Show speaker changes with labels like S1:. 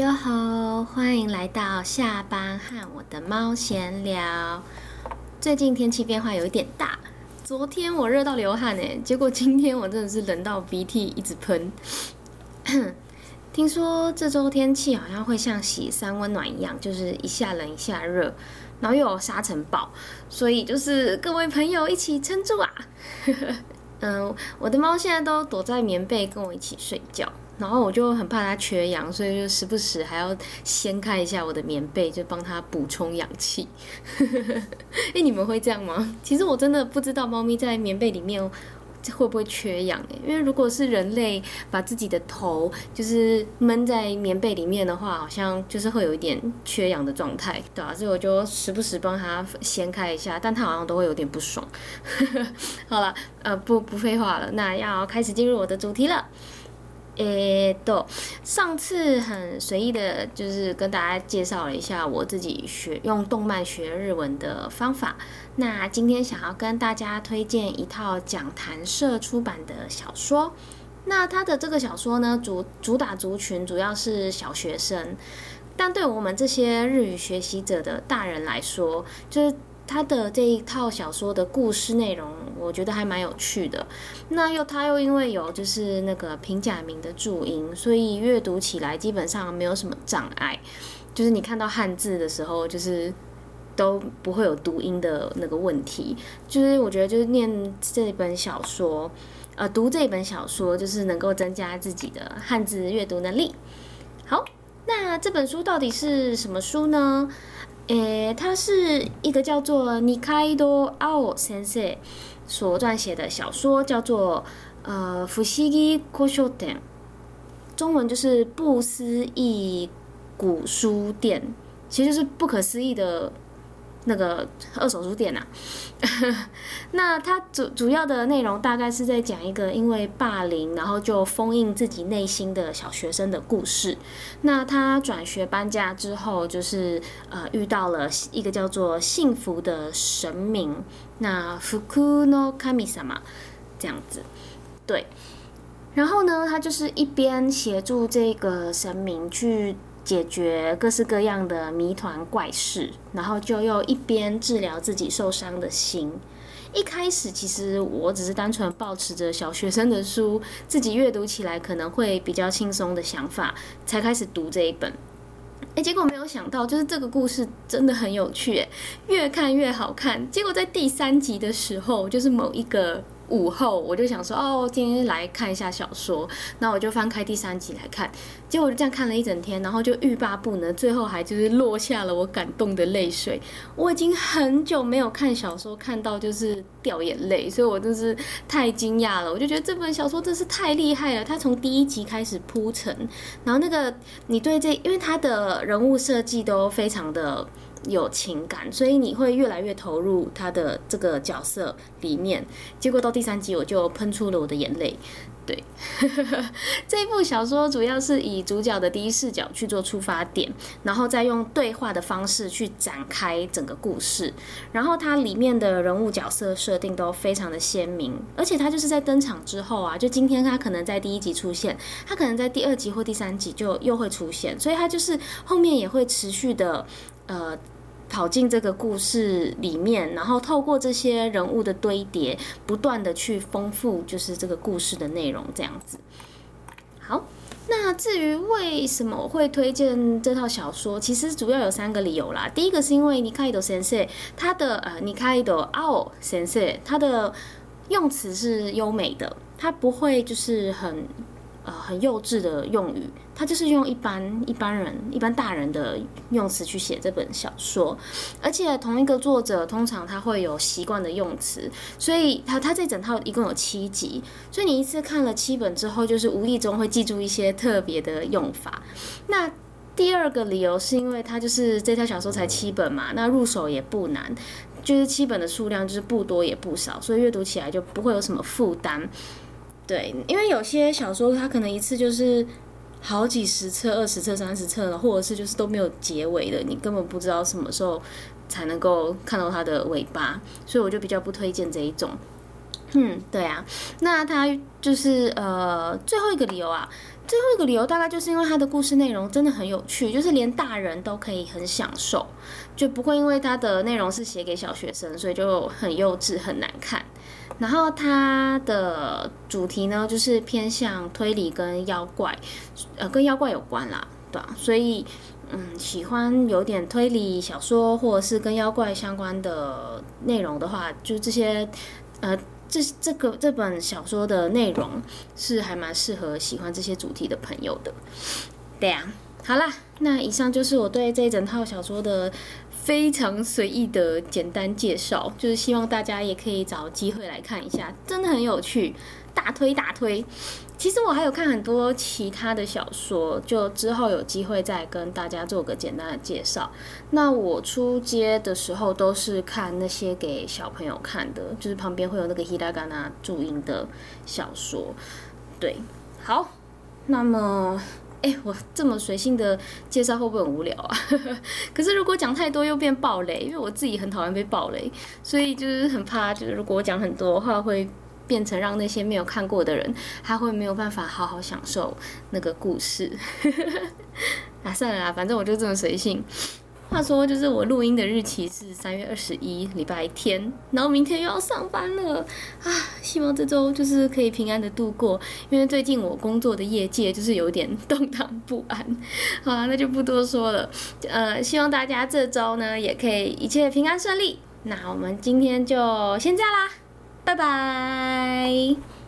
S1: 哟吼，欢迎来到下班和我的猫闲聊。最近天气变化有一点大，昨天我热到流汗诶，结果今天我真的是冷到鼻涕一直喷。听说这周天气好像会像洗三温暖一样，就是一下冷一下热，然后又有沙尘暴，所以就是各位朋友一起撑住啊！嗯，我的猫现在都躲在棉被跟我一起睡觉，然后我就很怕它缺氧，所以就时不时还要掀开一下我的棉被，就帮它补充氧气。哎，你们会这样吗？其实我真的不知道猫咪在棉被里面。会不会缺氧？因为如果是人类把自己的头就是闷在棉被里面的话，好像就是会有一点缺氧的状态，对啊，所以我就时不时帮它掀开一下，但它好像都会有点不爽。好了，呃，不不废话了，那要开始进入我的主题了。诶，都上次很随意的，就是跟大家介绍了一下我自己学用动漫学日文的方法。那今天想要跟大家推荐一套讲谈社出版的小说。那它的这个小说呢，主主打族群主要是小学生，但对我们这些日语学习者的大人来说，就是。他的这一套小说的故事内容，我觉得还蛮有趣的。那又他又因为有就是那个平假名的注音，所以阅读起来基本上没有什么障碍。就是你看到汉字的时候，就是都不会有读音的那个问题。就是我觉得就是念这本小说，呃，读这本小说就是能够增加自己的汉字阅读能力。好，那这本书到底是什么书呢？诶，它是一个叫做尼开多奥先生所撰写的小说，叫做呃《福西基古书店》，中文就是不思议古书店，其实就是不可思议的。那个二手书店呐，那它主主要的内容大概是在讲一个因为霸凌，然后就封印自己内心的小学生的故事。那他转学搬家之后，就是呃遇到了一个叫做幸福的神明，那福库诺卡米萨玛这样子，对。然后呢，他就是一边协助这个神明去。解决各式各样的谜团怪事，然后就又一边治疗自己受伤的心。一开始其实我只是单纯保持着小学生的书，自己阅读起来可能会比较轻松的想法，才开始读这一本。哎，结果没有想到，就是这个故事真的很有趣，越看越好看。结果在第三集的时候，就是某一个。午后我就想说，哦，今天来看一下小说，那我就翻开第三集来看，结果就这样看了一整天，然后就欲罢不能，最后还就是落下了我感动的泪水。我已经很久没有看小说，看到就是掉眼泪，所以我真是太惊讶了。我就觉得这本小说真是太厉害了，它从第一集开始铺陈，然后那个你对这，因为它的人物设计都非常的。有情感，所以你会越来越投入他的这个角色里面。结果到第三集，我就喷出了我的眼泪。对，这部小说主要是以主角的第一视角去做出发点，然后再用对话的方式去展开整个故事。然后它里面的人物角色设定都非常的鲜明，而且它就是在登场之后啊，就今天他可能在第一集出现，他可能在第二集或第三集就又会出现，所以他就是后面也会持续的。呃，跑进这个故事里面，然后透过这些人物的堆叠，不断的去丰富，就是这个故事的内容，这样子。好，那至于为什么我会推荐这套小说，其实主要有三个理由啦。第一个是因为尼卡伊多先生，他的呃尼卡伊多奥先生，他的用词是优美的，他不会就是很。呃，很幼稚的用语，他就是用一般一般人、一般大人的用词去写这本小说，而且同一个作者通常他会有习惯的用词，所以他他这整套一共有七集，所以你一次看了七本之后，就是无意中会记住一些特别的用法。那第二个理由是因为它就是这套小说才七本嘛，那入手也不难，就是七本的数量就是不多也不少，所以阅读起来就不会有什么负担。对，因为有些小说它可能一次就是好几十册、二十册、三十册了，或者是就是都没有结尾的，你根本不知道什么时候才能够看到它的尾巴，所以我就比较不推荐这一种。嗯，对啊，那它就是呃最后一个理由啊，最后一个理由大概就是因为它的故事内容真的很有趣，就是连大人都可以很享受，就不会因为它的内容是写给小学生，所以就很幼稚很难看。然后它的主题呢，就是偏向推理跟妖怪，呃，跟妖怪有关啦，对吧？所以，嗯，喜欢有点推理小说或者是跟妖怪相关的内容的话，就这些，呃。这这个这本小说的内容是还蛮适合喜欢这些主题的朋友的，对呀。好啦，那以上就是我对这一整套小说的非常随意的简单介绍，就是希望大家也可以找机会来看一下，真的很有趣，大推大推。其实我还有看很多其他的小说，就之后有机会再跟大家做个简单的介绍。那我出街的时候都是看那些给小朋友看的，就是旁边会有那个 hiragana 注音的小说。对，好，那么，哎，我这么随性的介绍会不会很无聊啊？可是如果讲太多又变暴雷，因为我自己很讨厌被暴雷，所以就是很怕，就是如果我讲很多话会。变成让那些没有看过的人，他会没有办法好好享受那个故事。啊，算了啦，反正我就这么随性。话说，就是我录音的日期是三月二十一，礼拜天，然后明天又要上班了啊！希望这周就是可以平安的度过，因为最近我工作的业界就是有点动荡不安。好了，那就不多说了。呃，希望大家这周呢也可以一切平安顺利。那我们今天就先这样啦。拜拜。